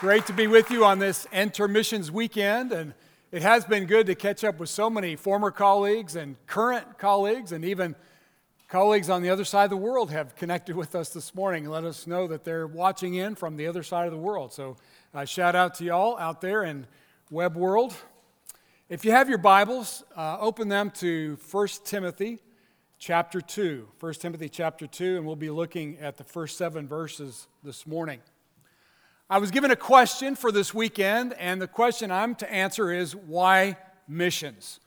Great to be with you on this intermissions weekend. And it has been good to catch up with so many former colleagues and current colleagues, and even colleagues on the other side of the world have connected with us this morning and let us know that they're watching in from the other side of the world. So, uh, shout out to y'all out there in web world. If you have your Bibles, uh, open them to 1 Timothy chapter 2. 1 Timothy chapter 2, and we'll be looking at the first seven verses this morning. I was given a question for this weekend, and the question I'm to answer is why missions?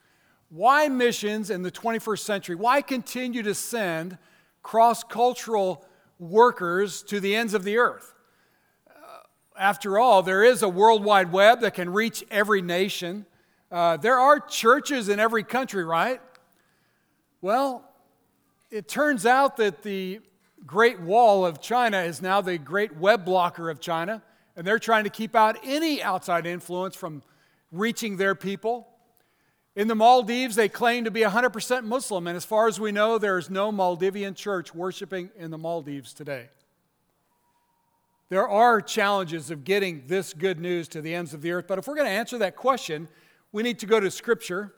Why missions in the 21st century? Why continue to send cross cultural workers to the ends of the earth? Uh, after all, there is a World Wide Web that can reach every nation. Uh, there are churches in every country, right? Well, it turns out that the Great Wall of China is now the Great Web Blocker of China and they're trying to keep out any outside influence from reaching their people. In the Maldives, they claim to be 100% Muslim, and as far as we know, there is no Maldivian church worshiping in the Maldives today. There are challenges of getting this good news to the ends of the earth, but if we're going to answer that question, we need to go to Scripture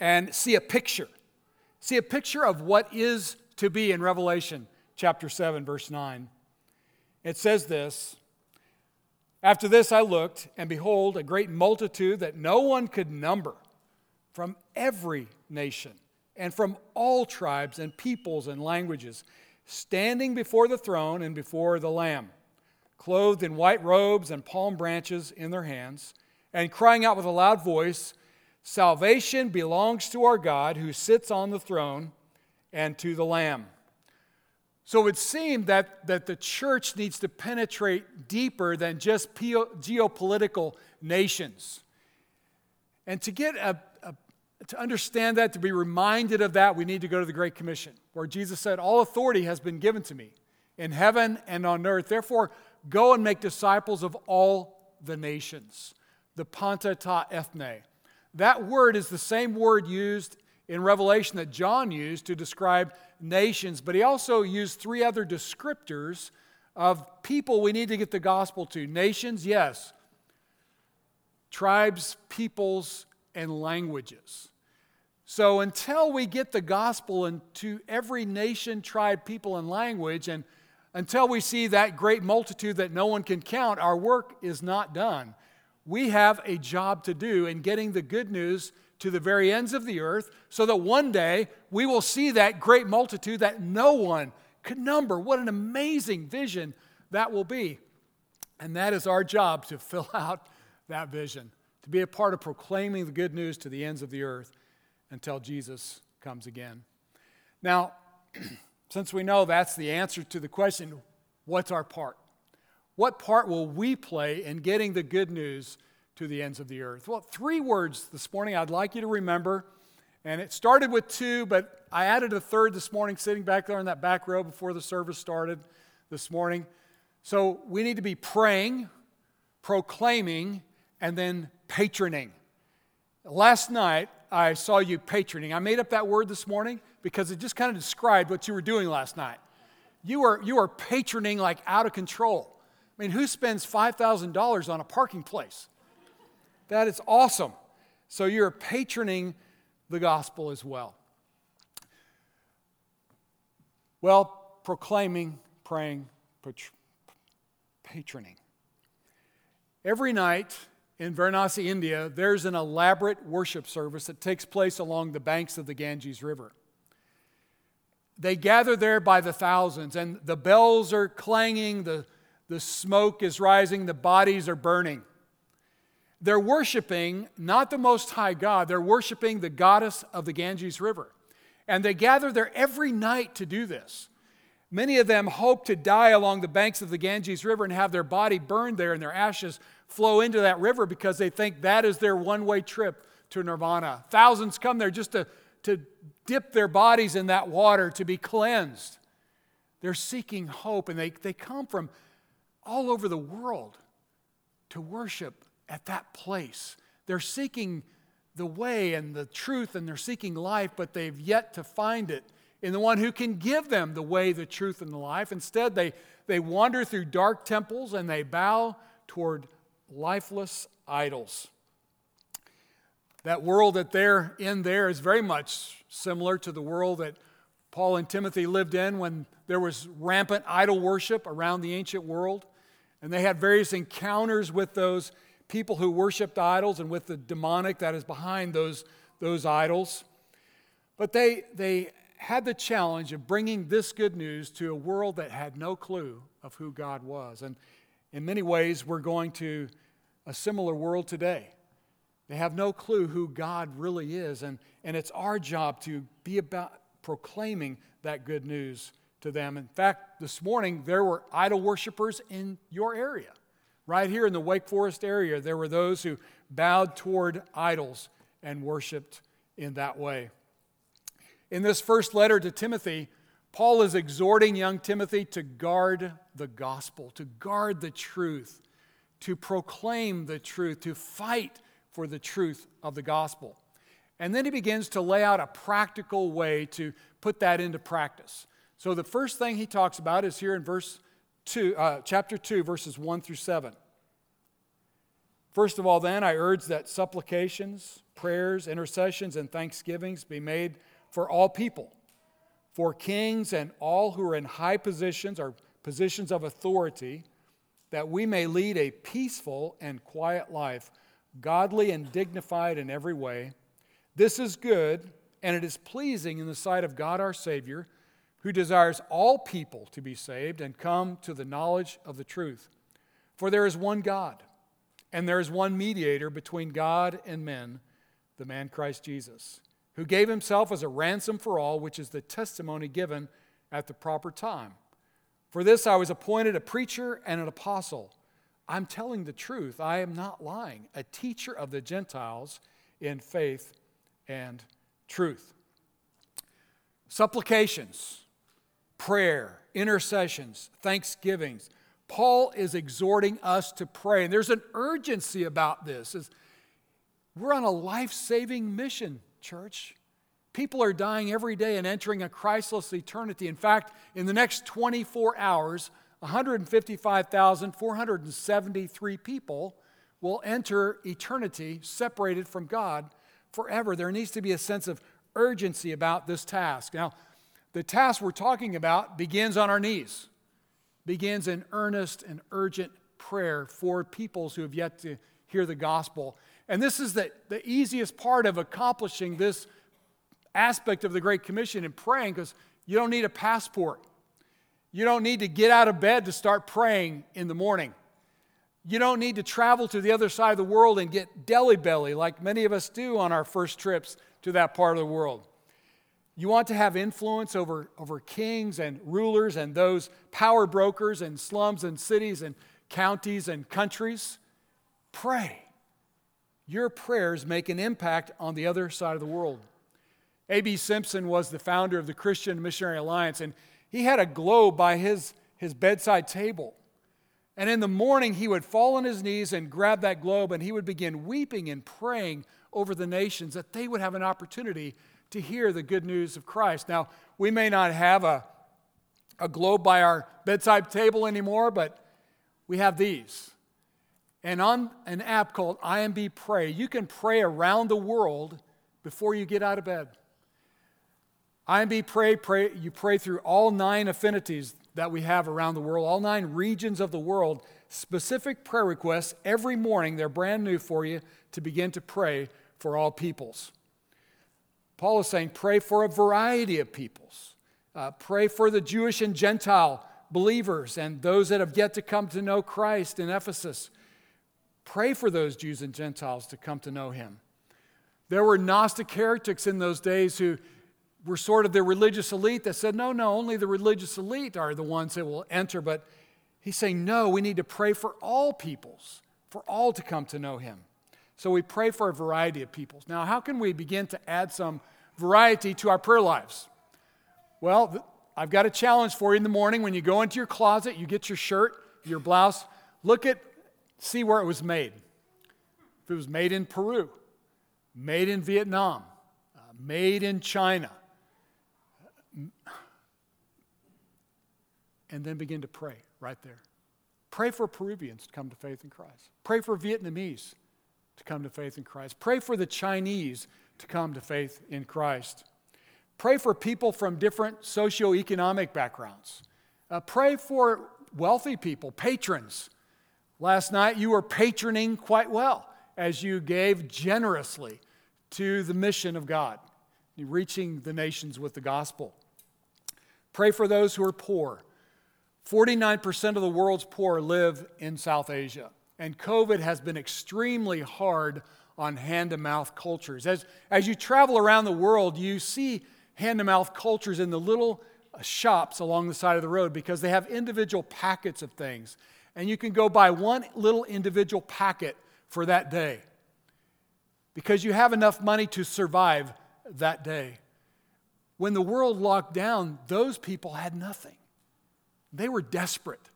and see a picture. See a picture of what is to be in Revelation chapter 7, verse 9. It says this after this I looked, and behold, a great multitude that no one could number from every nation and from all tribes and peoples and languages, standing before the throne and before the Lamb, clothed in white robes and palm branches in their hands, and crying out with a loud voice, Salvation belongs to our God who sits on the throne and to the Lamb. So it seemed that, that the church needs to penetrate deeper than just geopolitical nations. And to get a, a, to understand that, to be reminded of that, we need to go to the Great Commission, where Jesus said, All authority has been given to me in heaven and on earth. Therefore, go and make disciples of all the nations. The panta ta ethne. That word is the same word used in Revelation that John used to describe nations, but he also used three other descriptors of people we need to get the gospel to. Nations, yes. Tribes, peoples, and languages. So until we get the gospel into every nation, tribe, people, and language, and until we see that great multitude that no one can count, our work is not done. We have a job to do in getting the good news to the very ends of the earth, so that one day we will see that great multitude that no one could number. What an amazing vision that will be. And that is our job to fill out that vision, to be a part of proclaiming the good news to the ends of the earth until Jesus comes again. Now, since we know that's the answer to the question, what's our part? What part will we play in getting the good news to the ends of the earth. Well, three words this morning I'd like you to remember. And it started with two, but I added a third this morning, sitting back there in that back row before the service started this morning. So we need to be praying, proclaiming, and then patroning. Last night, I saw you patroning. I made up that word this morning because it just kind of described what you were doing last night. You were, you were patroning like out of control. I mean, who spends $5,000 on a parking place? That is awesome. So you're patroning the gospel as well. Well, proclaiming, praying, patroning. Every night in Varanasi, India, there's an elaborate worship service that takes place along the banks of the Ganges River. They gather there by the thousands, and the bells are clanging, the, the smoke is rising, the bodies are burning. They're worshiping not the Most High God, they're worshiping the goddess of the Ganges River. And they gather there every night to do this. Many of them hope to die along the banks of the Ganges River and have their body burned there and their ashes flow into that river because they think that is their one way trip to nirvana. Thousands come there just to, to dip their bodies in that water to be cleansed. They're seeking hope and they, they come from all over the world to worship at that place. They're seeking the way and the truth and they're seeking life, but they've yet to find it in the one who can give them the way, the truth, and the life. Instead, they, they wander through dark temples and they bow toward lifeless idols. That world that they're in there is very much similar to the world that Paul and Timothy lived in when there was rampant idol worship around the ancient world. And they had various encounters with those people who worshiped idols and with the demonic that is behind those, those idols. But they, they had the challenge of bringing this good news to a world that had no clue of who God was. And in many ways, we're going to a similar world today. They have no clue who God really is. And, and it's our job to be about proclaiming that good news to them. In fact, this morning, there were idol worshippers in your area. Right here in the Wake Forest area, there were those who bowed toward idols and worshiped in that way. In this first letter to Timothy, Paul is exhorting young Timothy to guard the gospel, to guard the truth, to proclaim the truth, to fight for the truth of the gospel. And then he begins to lay out a practical way to put that into practice. So the first thing he talks about is here in verse 2, uh, chapter 2, verses 1 through 7. First of all, then, I urge that supplications, prayers, intercessions, and thanksgivings be made for all people, for kings and all who are in high positions or positions of authority, that we may lead a peaceful and quiet life, godly and dignified in every way. This is good, and it is pleasing in the sight of God our Savior, who desires all people to be saved and come to the knowledge of the truth. For there is one God, and there is one mediator between God and men, the man Christ Jesus who gave himself as a ransom for all, which is the testimony given at the proper time. For this I was appointed a preacher and an apostle. I'm telling the truth, I am not lying, a teacher of the Gentiles in faith and truth. Supplications, prayer, intercessions, thanksgivings. Paul is exhorting us to pray. And there's an urgency about this. We're on a life saving mission church. People are dying every day and entering a Christless eternity. In fact, in the next 24 hours, 155,473 people will enter eternity separated from God forever. There needs to be a sense of urgency about this task. Now, the task we're talking about begins on our knees, begins in earnest and urgent prayer for peoples who have yet to hear the gospel. And this is the, the easiest part of accomplishing this aspect of the Great Commission in praying because you don't need a passport. You don't need to get out of bed to start praying in the morning. You don't need to travel to the other side of the world and get deli belly like many of us do on our first trips to that part of the world. You want to have influence over, over kings and rulers and those power brokers and slums and cities and counties and countries? Pray your prayers make an impact on the other side of the world. A.B. Simpson was the founder of the Christian Missionary Alliance, and he had a globe by his, his bedside table. And in the morning, he would fall on his knees and grab that globe, and he would begin weeping and praying over the nations that they would have an opportunity to hear the good news of Christ. Now, we may not have a, a globe by our bedside table anymore, but we have these. And on an app called IMB Pray, you can pray around the world before you get out of bed. IMB Pray, pray, you pray through all nine affinities that we have around the world, all nine regions of the world, specific prayer requests every morning. They're brand new for you to begin to pray for all peoples. Paul is saying, pray for a variety of peoples. Uh, pray for the Jewish and Gentile believers and those that have yet to come to know Christ in Ephesus. Pray for those Jews and Gentiles to come to know him. There were Gnostic heretics in those days who were sort of the religious elite that said, no, no, only the religious elite are the ones that will enter. But he's saying, no, we need to pray for all peoples, for all to come to know him. So we pray for a variety of peoples. Now, how can we begin to add some variety to our prayer lives? Well, I've got a challenge for you in the morning. When you go into your closet, you get your shirt, your blouse, look at see where it was made. If it was made in Peru, made in Vietnam, uh, made in China, and then begin to pray right there. Pray for Peruvians to come to faith in Christ. Pray for Vietnamese to come to faith in Christ. Pray for the Chinese to come to faith in Christ. Pray for people from different socioeconomic backgrounds. Uh, pray for wealthy people, patrons. Last night you were patroning quite well as you gave generously to the mission of God, reaching the nations with the gospel. Pray for those who are poor. 49% of the world's poor live in South Asia, and COVID has been extremely hard on hand to mouth cultures. As, as you travel around the world, you see hand to mouth cultures in the little uh, shops along the side of the road because they have individual packets of things. And you can go buy one little individual packet for that day because you have enough money to survive that day. When the world locked down, those people had nothing. They were desperate.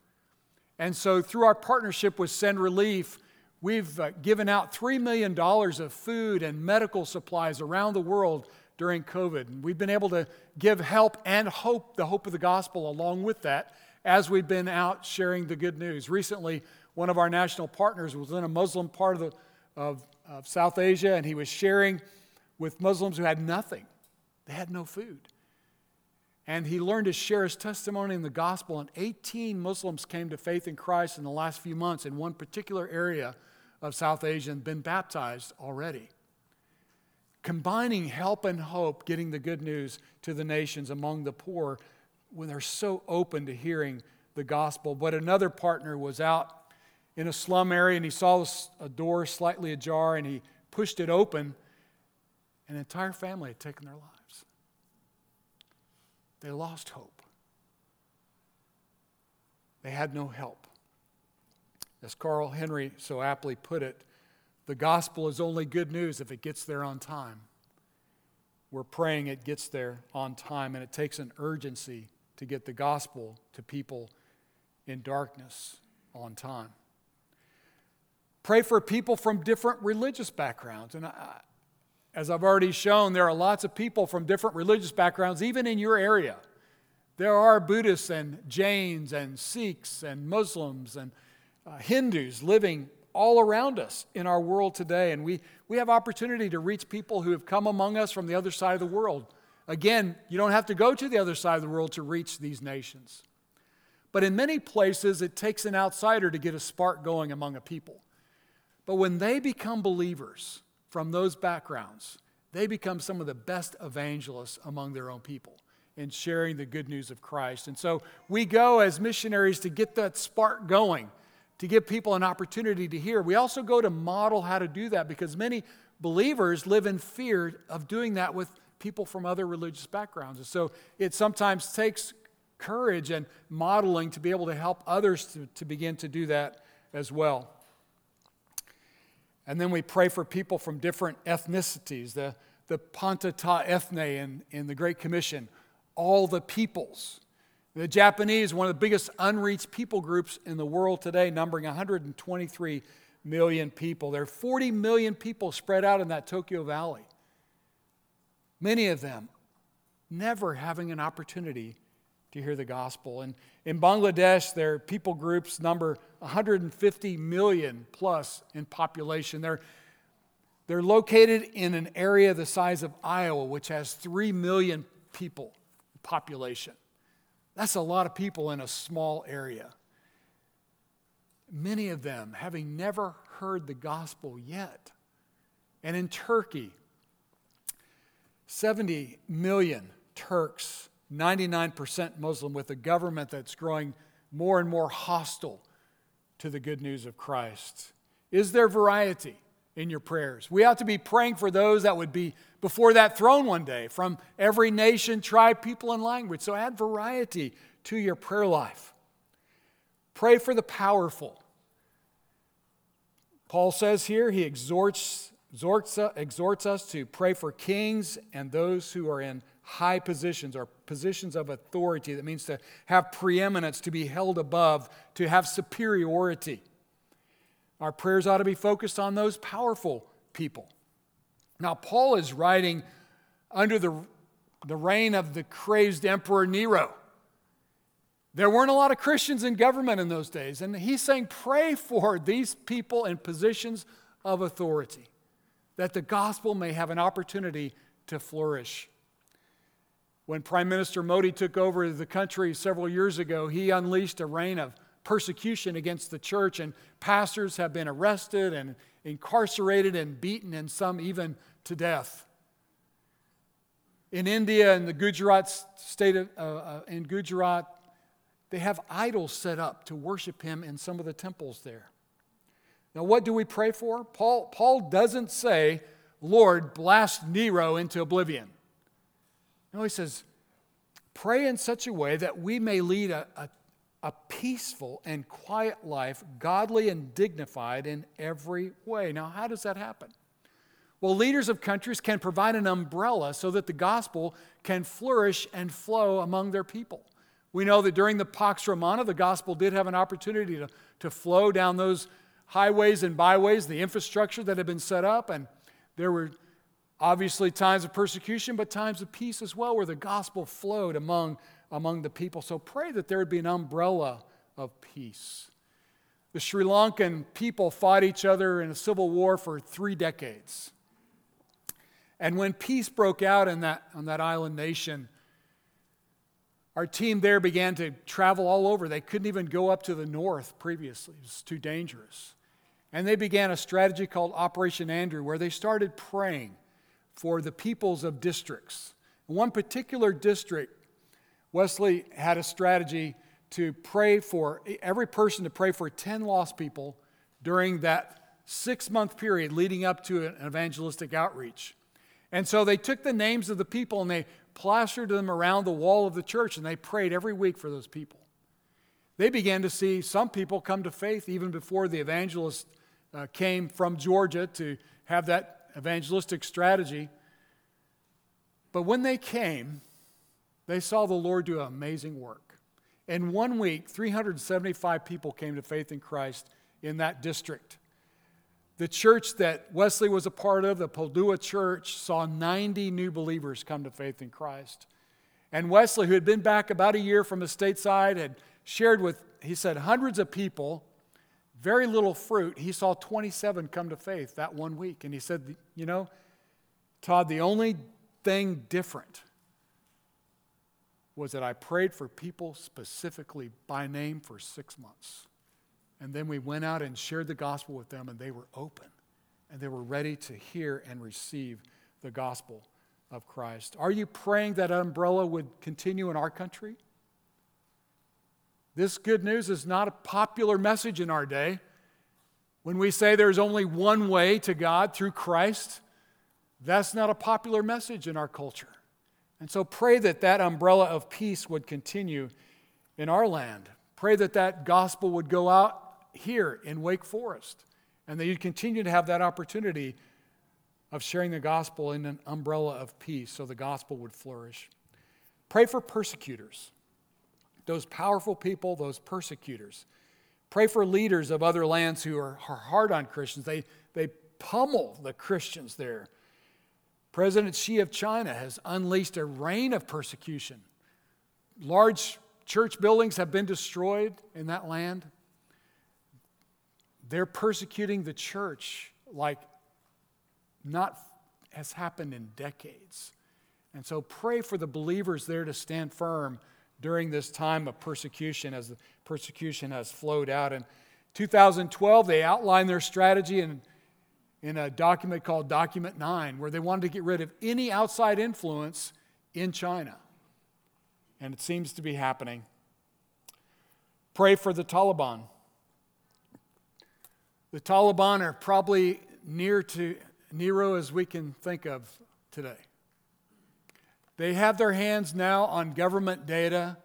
And so, through our partnership with Send Relief, we've uh, given out $3 million of food and medical supplies around the world during COVID. And we've been able to give help and hope, the hope of the gospel, along with that as we've been out sharing the good news. Recently, one of our national partners was in a Muslim part of, the, of, of South Asia, and he was sharing with Muslims who had nothing. They had no food. And he learned to share his testimony in the gospel, and 18 Muslims came to faith in Christ in the last few months in one particular area of South Asia and been baptized already combining help and hope, getting the good news to the nations among the poor when they're so open to hearing the gospel. But another partner was out in a slum area and he saw a door slightly ajar and he pushed it open, an entire family had taken their lives. They lost hope. They had no help. As Carl Henry so aptly put it, the gospel is only good news if it gets there on time. We're praying it gets there on time, and it takes an urgency to get the gospel to people in darkness on time. Pray for people from different religious backgrounds. And I, as I've already shown, there are lots of people from different religious backgrounds, even in your area. There are Buddhists and Jains and Sikhs and Muslims and uh, Hindus living all around us in our world today. And we, we have opportunity to reach people who have come among us from the other side of the world. Again, you don't have to go to the other side of the world to reach these nations. But in many places, it takes an outsider to get a spark going among a people. But when they become believers from those backgrounds, they become some of the best evangelists among their own people in sharing the good news of Christ. And so we go as missionaries to get that spark going to give people an opportunity to hear. We also go to model how to do that because many believers live in fear of doing that with people from other religious backgrounds. And so it sometimes takes courage and modeling to be able to help others to, to begin to do that as well. And then we pray for people from different ethnicities, the, the Panta Ta Ethne in, in the Great Commission, all the peoples. The Japanese, one of the biggest unreached people groups in the world today, numbering 123 million people. There are 40 million people spread out in that Tokyo Valley. Many of them never having an opportunity to hear the gospel. And in Bangladesh, their people groups number 150 million plus in population. They're, they're located in an area the size of Iowa, which has 3 million people population. That's a lot of people in a small area. Many of them having never heard the gospel yet. And in Turkey, 70 million Turks, 99% Muslim, with a government that's growing more and more hostile to the good news of Christ. Is there variety in your prayers? We ought to be praying for those that would be before that throne one day from every nation, tribe, people, and language. So add variety to your prayer life. Pray for the powerful. Paul says here, he exhorts, exhorts, exhorts us to pray for kings and those who are in high positions or positions of authority. That means to have preeminence, to be held above, to have superiority. Our prayers ought to be focused on those powerful people. Now, Paul is writing under the, the reign of the crazed Emperor Nero. There weren't a lot of Christians in government in those days. And he's saying, pray for these people in positions of authority, that the gospel may have an opportunity to flourish. When Prime Minister Modi took over the country several years ago, he unleashed a reign of persecution against the church, and pastors have been arrested and incarcerated and beaten, and some even to death. In India, in the Gujarat state of, uh, uh, in Gujarat, they have idols set up to worship him in some of the temples there. Now, what do we pray for? Paul, Paul doesn't say, Lord, blast Nero into oblivion. No, he says, pray in such a way that we may lead a, a, a peaceful and quiet life, godly and dignified in every way. Now, how does that happen? Well, leaders of countries can provide an umbrella so that the gospel can flourish and flow among their people. We know that during the Pax Romana, the gospel did have an opportunity to, to flow down those highways and byways, the infrastructure that had been set up. And there were obviously times of persecution, but times of peace as well, where the gospel flowed among, among the people. So pray that there would be an umbrella of peace. The Sri Lankan people fought each other in a civil war for three decades. And when peace broke out in that, on that island nation, our team there began to travel all over. They couldn't even go up to the north previously, it was too dangerous. And they began a strategy called Operation Andrew, where they started praying for the peoples of districts. In one particular district, Wesley had a strategy to pray for every person to pray for 10 lost people during that six month period leading up to an evangelistic outreach. And so they took the names of the people and they plastered them around the wall of the church, and they prayed every week for those people. They began to see some people come to faith even before the evangelist uh, came from Georgia to have that evangelistic strategy. But when they came, they saw the Lord do amazing work. In one week, 375 people came to faith in Christ in that district. The church that Wesley was a part of, the Poldua Church, saw 90 new believers come to faith in Christ. And Wesley, who had been back about a year from his stateside, had shared with, he said, hundreds of people, very little fruit. He saw 27 come to faith that one week. And he said, You know, Todd, the only thing different was that I prayed for people specifically by name for six months. And then we went out and shared the gospel with them, and they were open and they were ready to hear and receive the gospel of Christ. Are you praying that umbrella would continue in our country? This good news is not a popular message in our day. When we say there's only one way to God through Christ, that's not a popular message in our culture. And so pray that that umbrella of peace would continue in our land. Pray that that gospel would go out here in Wake Forest, and that you'd continue to have that opportunity of sharing the gospel in an umbrella of peace so the gospel would flourish. Pray for persecutors, those powerful people, those persecutors. Pray for leaders of other lands who are hard on Christians. They, they pummel the Christians there. President Xi of China has unleashed a reign of persecution. Large church buildings have been destroyed in that land. They're persecuting the church like not has happened in decades. And so pray for the believers there to stand firm during this time of persecution as the persecution has flowed out. In 2012, they outlined their strategy in, in a document called Document 9, where they wanted to get rid of any outside influence in China. And it seems to be happening. Pray for the Taliban. The Taliban are probably near to Nero as we can think of today. They have their hands now on government data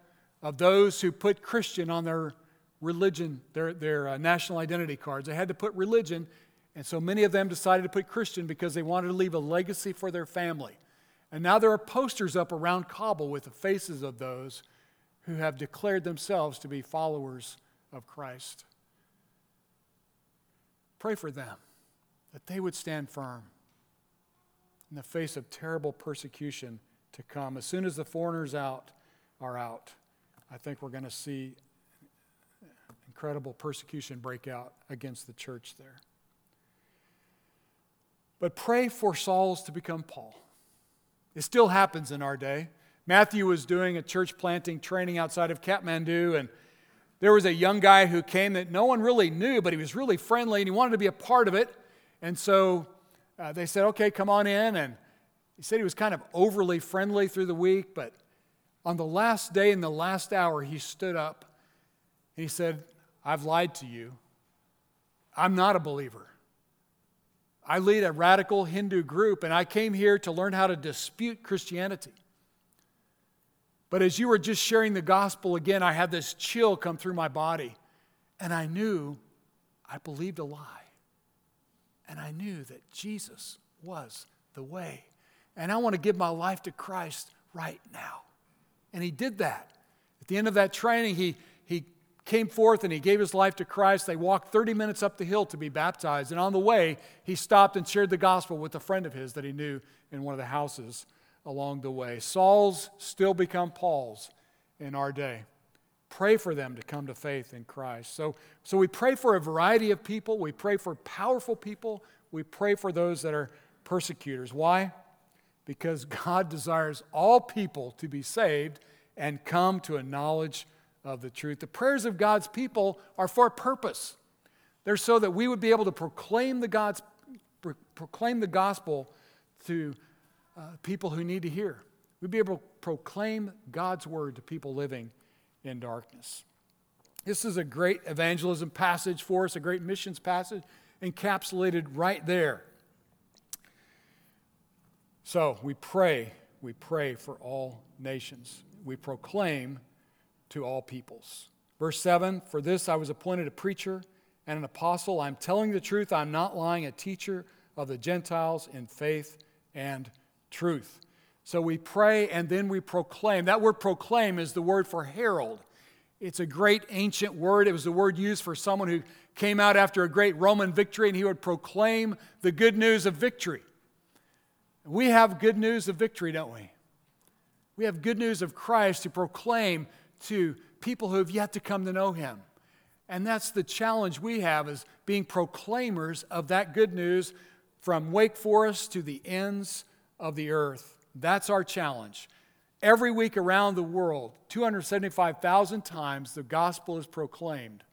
of those who put Christian on their religion, their, their uh, national identity cards. They had to put religion, and so many of them decided to put Christian because they wanted to leave a legacy for their family. And now there are posters up around Kabul with the faces of those who have declared themselves to be followers of Christ. Pray for them that they would stand firm in the face of terrible persecution to come. As soon as the foreigners out are out, I think we're going to see incredible persecution break out against the church there. But pray for Saul's to become Paul. It still happens in our day. Matthew was doing a church planting training outside of Kathmandu, and there was a young guy who came that no one really knew, but he was really friendly and he wanted to be a part of it. And so uh, they said, okay, come on in. And he said he was kind of overly friendly through the week, but on the last day, in the last hour, he stood up and he said, I've lied to you. I'm not a believer. I lead a radical Hindu group, and I came here to learn how to dispute Christianity. But as you were just sharing the gospel again, I had this chill come through my body, and I knew I believed a lie. And I knew that Jesus was the way. And I want to give my life to Christ right now. And he did that. At the end of that training, he, he came forth and he gave his life to Christ. They walked 30 minutes up the hill to be baptized. And on the way, he stopped and shared the gospel with a friend of his that he knew in one of the houses along the way. Saul's still become Paul's in our day. Pray for them to come to faith in Christ. So, so we pray for a variety of people. We pray for powerful people. We pray for those that are persecutors. Why? Because God desires all people to be saved and come to a knowledge of the truth. The prayers of God's people are for a purpose. They're so that we would be able to proclaim the God's proclaim the gospel to uh, people who need to hear. We'd be able to proclaim God's word to people living in darkness. This is a great evangelism passage for us, a great missions passage encapsulated right there. So we pray, we pray for all nations. We proclaim to all peoples. Verse 7 For this I was appointed a preacher and an apostle. I'm telling the truth, I'm not lying, a teacher of the Gentiles in faith and truth. So we pray and then we proclaim. That word proclaim is the word for herald. It's a great ancient word. It was the word used for someone who came out after a great Roman victory and he would proclaim the good news of victory. We have good news of victory, don't we? We have good news of Christ to proclaim to people who have yet to come to know him. And that's the challenge we have is being proclaimers of that good news from Wake Forest to the ends of the earth. That's our challenge. Every week around the world, 275,000 times the gospel is proclaimed.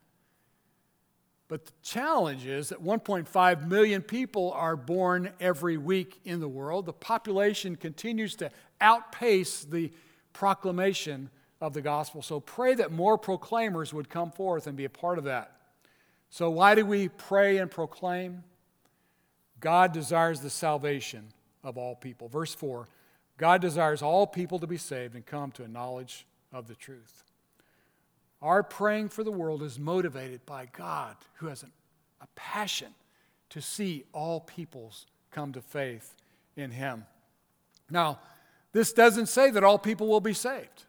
But the challenge is that 1.5 million people are born every week in the world. The population continues to outpace the proclamation of the gospel. So pray that more proclaimers would come forth and be a part of that. So, why do we pray and proclaim? God desires the salvation of all people. Verse 4 God desires all people to be saved and come to a knowledge of the truth. Our praying for the world is motivated by God, who has an, a passion to see all peoples come to faith in Him. Now, this doesn't say that all people will be saved.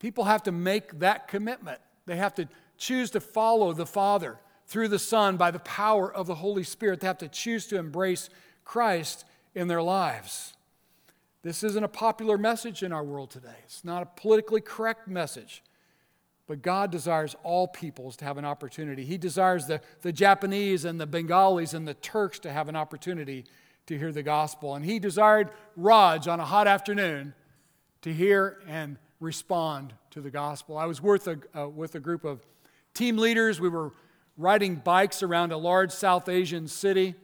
People have to make that commitment. They have to choose to follow the Father through the Son by the power of the Holy Spirit. They have to choose to embrace Christ in their lives. This isn't a popular message in our world today. It's not a politically correct message. But God desires all peoples to have an opportunity. He desires the, the Japanese and the Bengalis and the Turks to have an opportunity to hear the gospel. And He desired Raj on a hot afternoon to hear and respond to the gospel. I was with a, uh, with a group of team leaders. We were riding bikes around a large South Asian city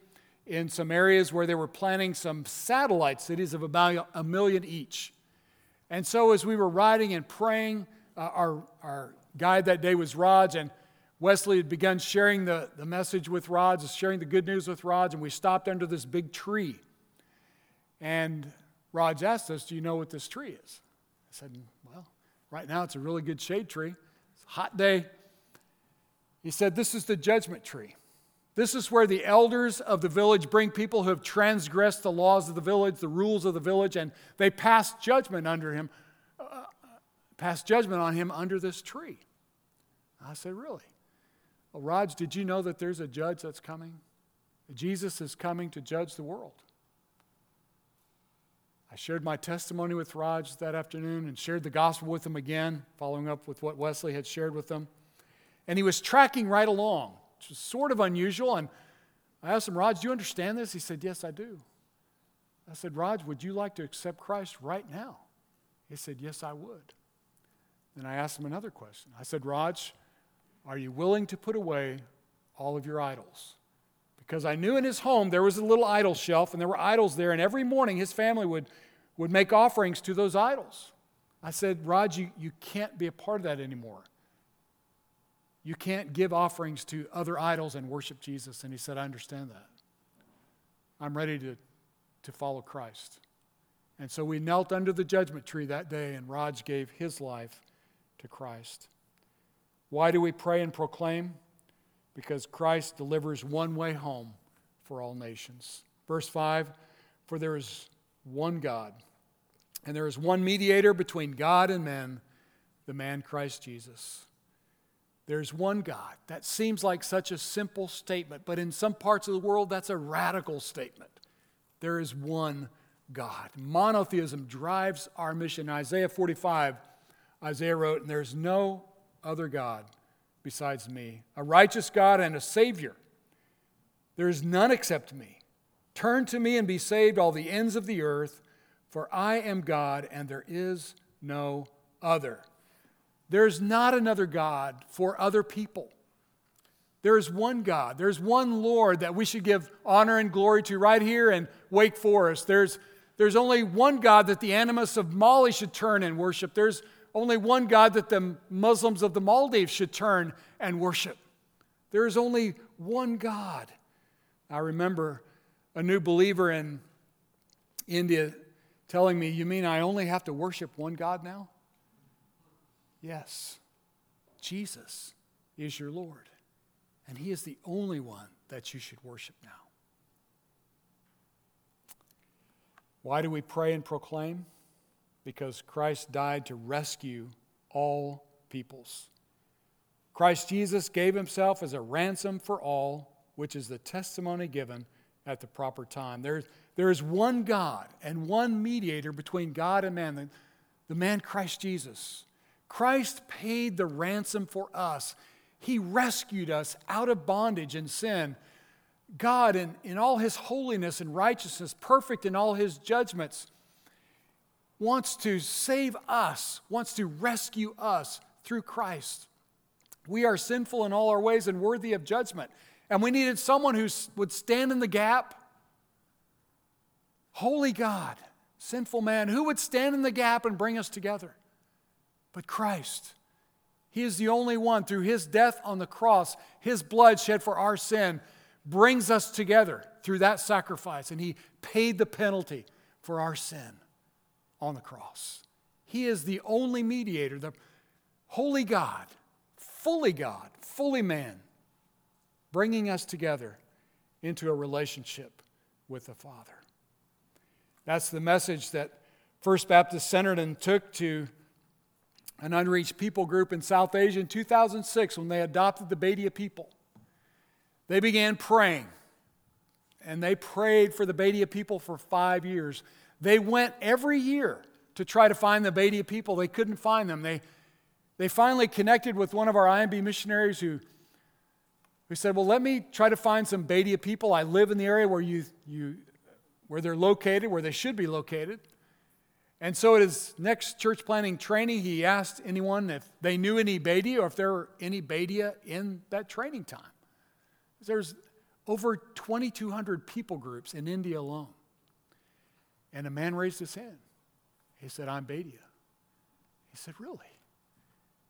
in some areas where they were planning some satellite cities of about a million each. And so, as we were riding and praying, uh, our, our guide that day was Raj, and Wesley had begun sharing the, the message with Raj, sharing the good news with Raj, and we stopped under this big tree. And Raj asked us, Do you know what this tree is? I said, Well, right now it's a really good shade tree. It's a hot day. He said, This is the judgment tree. This is where the elders of the village bring people who have transgressed the laws of the village, the rules of the village, and they pass judgment under him, pass judgment on him under this tree. I said, Really? Well, Raj, did you know that there's a judge that's coming? Jesus is coming to judge the world. I shared my testimony with Raj that afternoon and shared the gospel with him again, following up with what Wesley had shared with them. And he was tracking right along, which was sort of unusual. And I asked him, Raj, do you understand this? He said, Yes, I do. I said, Raj, would you like to accept Christ right now? He said, Yes, I would. Then I asked him another question. I said, Raj, are you willing to put away all of your idols? Because I knew in his home there was a little idol shelf and there were idols there, and every morning his family would, would make offerings to those idols. I said, Raj, you, you can't be a part of that anymore. You can't give offerings to other idols and worship Jesus. And he said, I understand that. I'm ready to, to follow Christ. And so we knelt under the judgment tree that day, and Raj gave his life to Christ. Why do we pray and proclaim? Because Christ delivers one way home for all nations. Verse 5 For there is one God, and there is one mediator between God and men, the man Christ Jesus there's one God. That seems like such a simple statement, but in some parts of the world, that's a radical statement. There is one God. Monotheism drives our mission. In Isaiah 45, Isaiah wrote, And there's no other God besides me, a righteous God and a Savior. There is none except me. Turn to me and be saved, all the ends of the earth, for I am God and there is no other. There's not another God for other people. There's one God. There's one Lord that we should give honor and glory to right here in Wake Forest. There's, there's only one God that the animus of Mali should turn and worship. There's only one God that the Muslims of the Maldives should turn and worship. There is only one God. I remember a new believer in India telling me, You mean I only have to worship one God now? Yes, Jesus is your Lord, and He is the only one that you should worship now. Why do we pray and proclaim? Because Christ died to rescue all peoples. Christ Jesus gave himself as a ransom for all, which is the testimony given at the proper time. There, there is one God and one mediator between God and man, the, the man Christ Jesus. Christ paid the ransom for us. He rescued us out of bondage and sin. God, in, in all his holiness and righteousness, perfect in all his judgments, wants to save us, wants to rescue us through Christ. We are sinful in all our ways and worthy of judgment. And we needed someone who would stand in the gap. Holy God, sinful man, who would stand in the gap and bring us together? but Christ. He is the only one through his death on the cross, his blood shed for our sin, brings us together through that sacrifice. And he paid the penalty for our sin on the cross. He is the only mediator, the holy God, fully God, fully man, bringing us together into a relationship with the Father. That's the message that First Baptist Centerton took to an unreached people group in South Asia in 2006 when they adopted the Badia people. They began praying, and they prayed for the Badia people for five years. They went every year to try to find the Badia people. They couldn't find them. They, they finally connected with one of our IMB missionaries who, who said, Well, let me try to find some Badia people. I live in the area where, you, you, where they're located, where they should be located. And so at his next church planting training, he asked anyone if they knew any Badia or if there were any Badia in that training time. There's over 2,200 people groups in India alone. And a man raised his hand. He said, I'm Badia. He said, Really?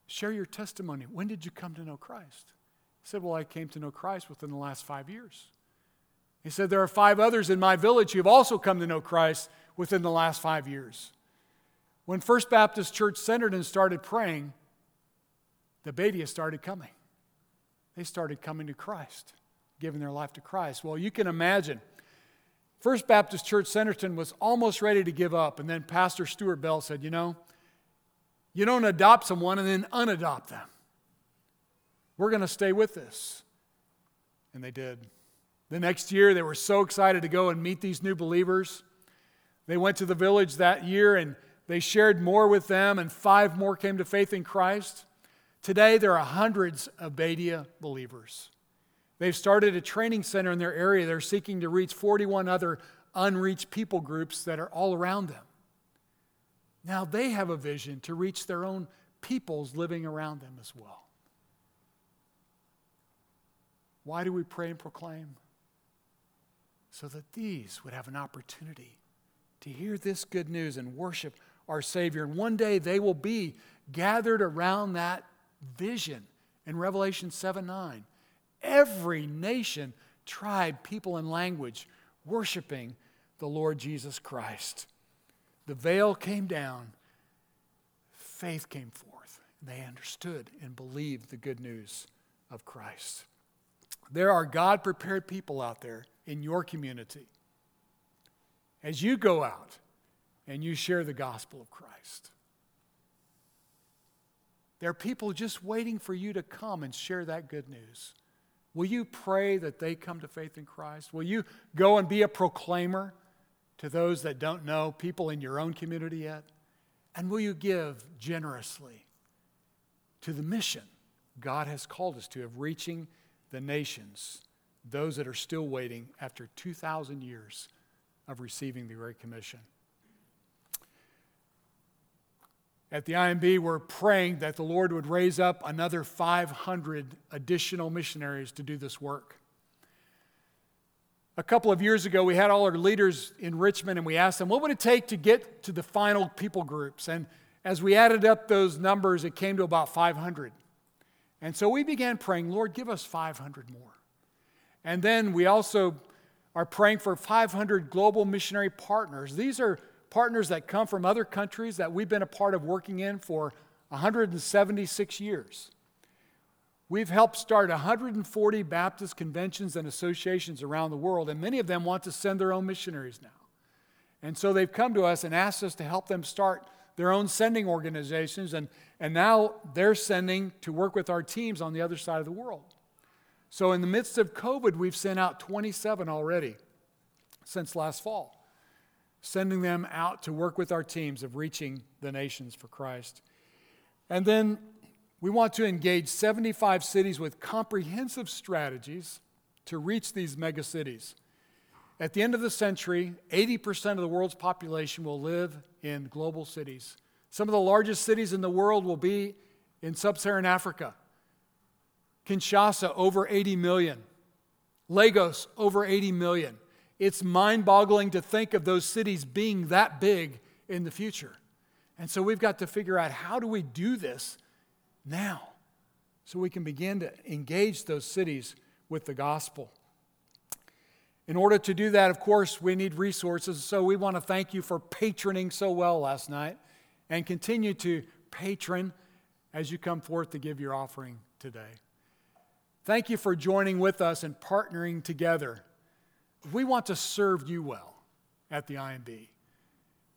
Share your testimony. When did you come to know Christ? He said, Well, I came to know Christ within the last five years. He said, There are five others in my village who have also come to know Christ within the last five years. When First Baptist Church Centerton started praying, the Badia started coming. They started coming to Christ, giving their life to Christ. Well, you can imagine. First Baptist Church Centerton was almost ready to give up, and then Pastor Stuart Bell said, You know, you don't adopt someone and then unadopt them. We're going to stay with this. And they did. The next year, they were so excited to go and meet these new believers. They went to the village that year and they shared more with them, and five more came to faith in Christ. Today, there are hundreds of Badia believers. They've started a training center in their area. They're seeking to reach 41 other unreached people groups that are all around them. Now they have a vision to reach their own peoples living around them as well. Why do we pray and proclaim? So that these would have an opportunity to hear this good news and worship our Savior. And one day they will be gathered around that vision in Revelation 7 9. Every nation, tribe, people, and language worshiping the Lord Jesus Christ. The veil came down, faith came forth. They understood and believed the good news of Christ. There are God prepared people out there in your community. As you go out and you share the gospel of Christ, there are people just waiting for you to come and share that good news. Will you pray that they come to faith in Christ? Will you go and be a proclaimer to those that don't know, people in your own community yet? And will you give generously to the mission God has called us to of reaching the nations, those that are still waiting after 2,000 years of receiving the Great Commission? At the IMB, we're praying that the Lord would raise up another 500 additional missionaries to do this work. A couple of years ago, we had all our leaders in Richmond and we asked them, what would it take to get to the final people groups? And as we added up those numbers, it came to about 500. And so we began praying, Lord, give us 500 more. And then we also are praying for 500 global missionary partners. These are partners that come from other countries that we've been a part of working in for 176 years. We've helped start 140 Baptist conventions and associations around the world, and many of them want to send their own missionaries now. And so they've come to us and asked us to help them start their own sending organizations, and, and now they're sending to work with our teams on the other side of the world. So, in the midst of COVID, we've sent out 27 already since last fall, sending them out to work with our teams of reaching the nations for Christ. And then we want to engage 75 cities with comprehensive strategies to reach these megacities. At the end of the century, 80% of the world's population will live in global cities. Some of the largest cities in the world will be in sub Saharan Africa. Kinshasa, over 80 million. Lagos, over 80 million. It's mind boggling to think of those cities being that big in the future. And so we've got to figure out how do we do this now so we can begin to engage those cities with the gospel. In order to do that, of course, we need resources. So we want to thank you for patroning so well last night and continue to patron as you come forth to give your offering today. Thank you for joining with us and partnering together. We want to serve you well at the IMB.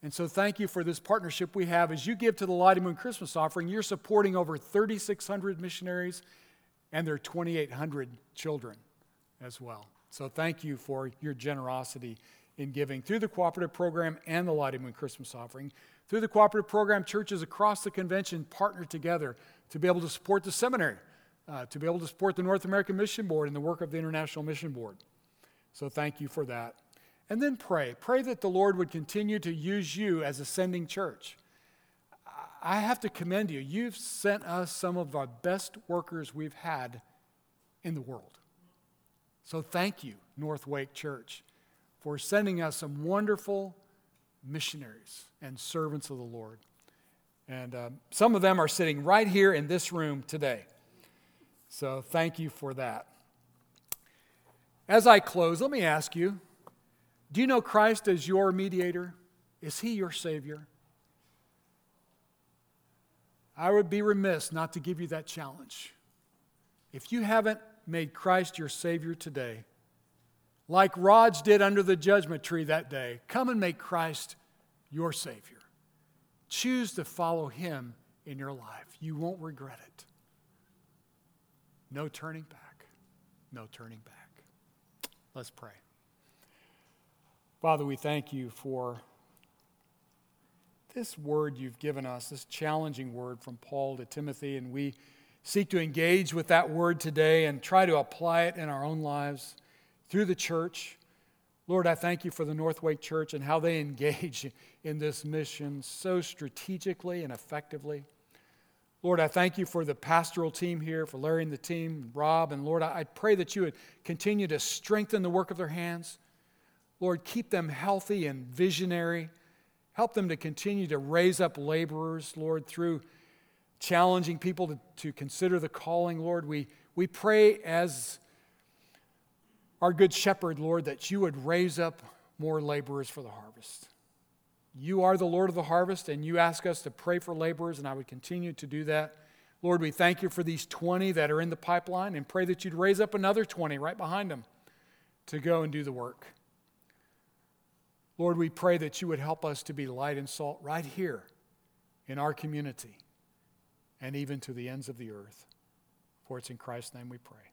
And so, thank you for this partnership we have. As you give to the Light Lottie Moon Christmas offering, you're supporting over 3,600 missionaries and their 2,800 children as well. So, thank you for your generosity in giving through the cooperative program and the Light Lottie Moon Christmas offering. Through the cooperative program, churches across the convention partner together to be able to support the seminary, uh, to be able to support the North American Mission Board and the work of the International Mission Board. So, thank you for that. And then pray. Pray that the Lord would continue to use you as a sending church. I have to commend you. You've sent us some of our best workers we've had in the world. So thank you, North Wake Church, for sending us some wonderful missionaries and servants of the Lord. And um, some of them are sitting right here in this room today. So thank you for that. As I close, let me ask you do you know Christ as your mediator? Is he your Savior? I would be remiss not to give you that challenge. If you haven't made Christ your Savior today, like Rods did under the judgment tree that day, come and make Christ your Savior. Choose to follow Him in your life. You won't regret it. No turning back. No turning back. Let's pray. Father, we thank you for this word you've given us, this challenging word from Paul to Timothy, and we seek to engage with that word today and try to apply it in our own lives through the church. Lord, I thank you for the North Wake Church and how they engage in this mission so strategically and effectively. Lord, I thank you for the pastoral team here, for Larry and the team, Rob, and Lord, I pray that you would continue to strengthen the work of their hands. Lord, keep them healthy and visionary. Help them to continue to raise up laborers, Lord, through challenging people to, to consider the calling, Lord. We, we pray as our good shepherd, Lord, that you would raise up more laborers for the harvest. You are the Lord of the harvest, and you ask us to pray for laborers, and I would continue to do that. Lord, we thank you for these 20 that are in the pipeline and pray that you'd raise up another 20 right behind them to go and do the work. Lord, we pray that you would help us to be light and salt right here in our community and even to the ends of the earth. For it's in Christ's name we pray.